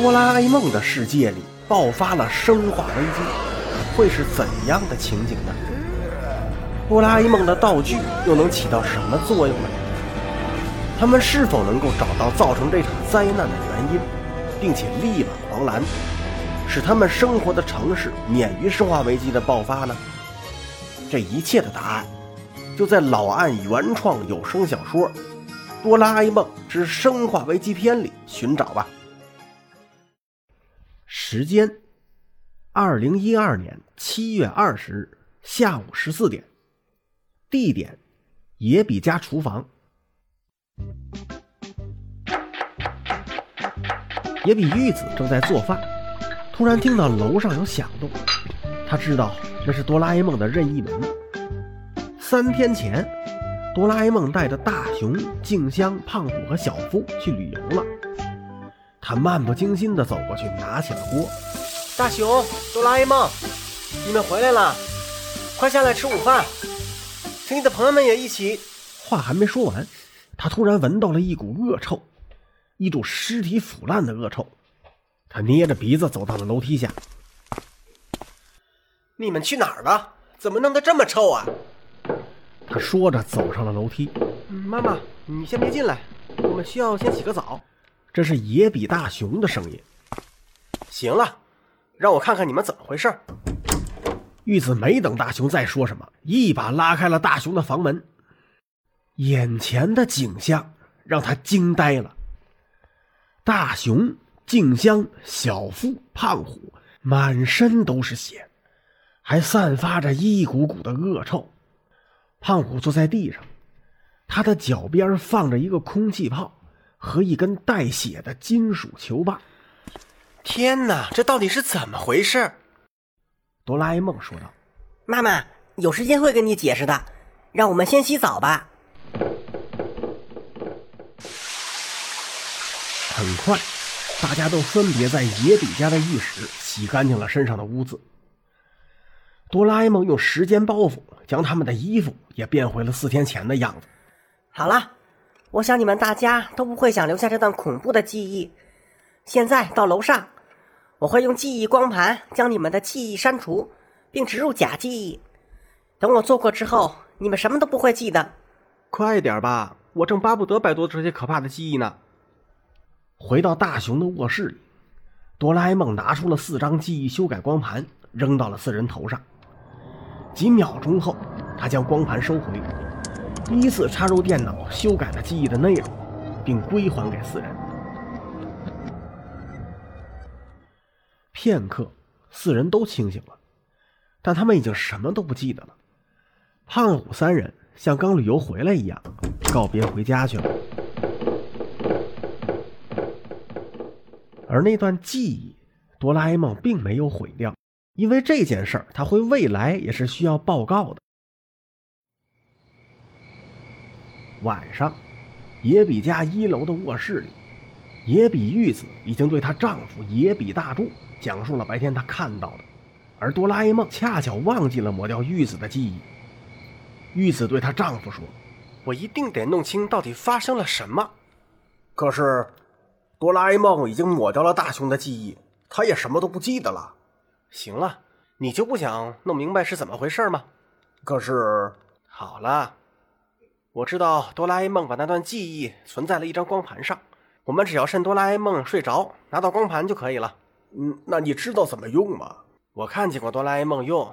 哆啦 A 梦的世界里爆发了生化危机，会是怎样的情景呢？哆啦 A 梦的道具又能起到什么作用呢？他们是否能够找到造成这场灾难的原因，并且力挽狂澜，使他们生活的城市免于生化危机的爆发呢？这一切的答案，就在老岸原创有声小说《哆啦 A 梦之生化危机篇》里寻找吧。时间：二零一二年七月二十日下午十四点。地点：野比家厨房。野比玉子正在做饭，突然听到楼上有响动，他知道那是哆啦 A 梦的任意门。三天前，哆啦 A 梦带着大雄、静香、胖虎和小夫去旅游了。他漫不经心地走过去，拿起了锅。大雄，哆啦 A 梦，你们回来了，快下来吃午饭。请你的朋友们也一起。话还没说完，他突然闻到了一股恶臭，一股尸体腐烂的恶臭。他捏着鼻子走到了楼梯下。你们去哪儿了？怎么弄得这么臭啊？他说着走上了楼梯。妈妈，你先别进来，我们需要先洗个澡。这是野比大雄的声音。行了，让我看看你们怎么回事。玉子没等大雄再说什么，一把拉开了大雄的房门。眼前的景象让他惊呆了。大雄、静香、小夫、胖虎满身都是血，还散发着一股股的恶臭。胖虎坐在地上，他的脚边放着一个空气炮。和一根带血的金属球棒。天哪，这到底是怎么回事？哆啦 A 梦说道：“妈妈，有时间会跟你解释的。让我们先洗澡吧。”很快，大家都分别在野比家的浴室洗干净了身上的污渍。哆啦 A 梦用时间包袱将他们的衣服也变回了四天前的样子。好了。我想你们大家都不会想留下这段恐怖的记忆。现在到楼上，我会用记忆光盘将你们的记忆删除，并植入假记忆。等我做过之后，你们什么都不会记得。快点吧，我正巴不得摆脱这些可怕的记忆呢。回到大雄的卧室里，哆啦 A 梦拿出了四张记忆修改光盘，扔到了四人头上。几秒钟后，他将光盘收回。依次插入电脑，修改了记忆的内容，并归还给四人。片刻，四人都清醒了，但他们已经什么都不记得了。胖虎三人像刚旅游回来一样，告别回家去了。而那段记忆，哆啦 A 梦并没有毁掉，因为这件事儿他会未来也是需要报告的。晚上，野比家一楼的卧室里，野比玉子已经对她丈夫野比大柱讲述了白天她看到的，而哆啦 A 梦恰巧忘记了抹掉玉子的记忆。玉子对她丈夫说：“我一定得弄清到底发生了什么。”可是，哆啦 A 梦已经抹掉了大雄的记忆，他也什么都不记得了。行了，你就不想弄明白是怎么回事吗？可是，好了。我知道哆啦 A 梦把那段记忆存在了一张光盘上，我们只要趁哆啦 A 梦睡着拿到光盘就可以了。嗯，那你知道怎么用吗？我看见过哆啦 A 梦用。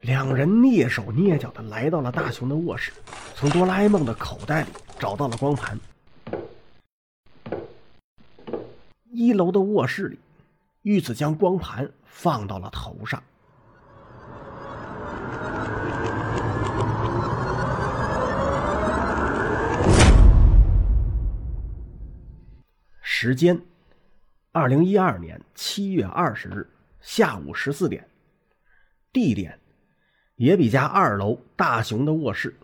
两人蹑手蹑脚的来到了大雄的卧室，从哆啦 A 梦的口袋里找到了光盘。一楼的卧室里，玉子将光盘放到了头上。时间：二零一二年七月二十日下午十四点。地点：野比家二楼大雄的卧室。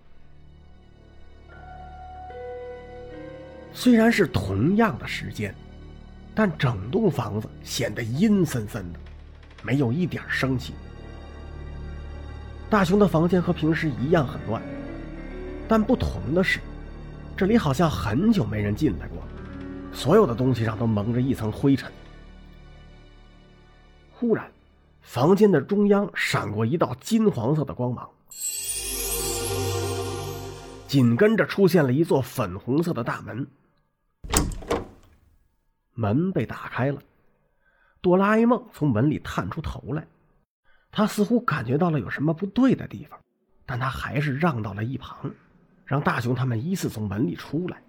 虽然是同样的时间，但整栋房子显得阴森森的，没有一点生气。大雄的房间和平时一样很乱，但不同的是，这里好像很久没人进来过。所有的东西上都蒙着一层灰尘。忽然，房间的中央闪过一道金黄色的光芒，紧跟着出现了一座粉红色的大门。门被打开了，哆啦 A 梦从门里探出头来，他似乎感觉到了有什么不对的地方，但他还是让到了一旁，让大雄他们依次从门里出来。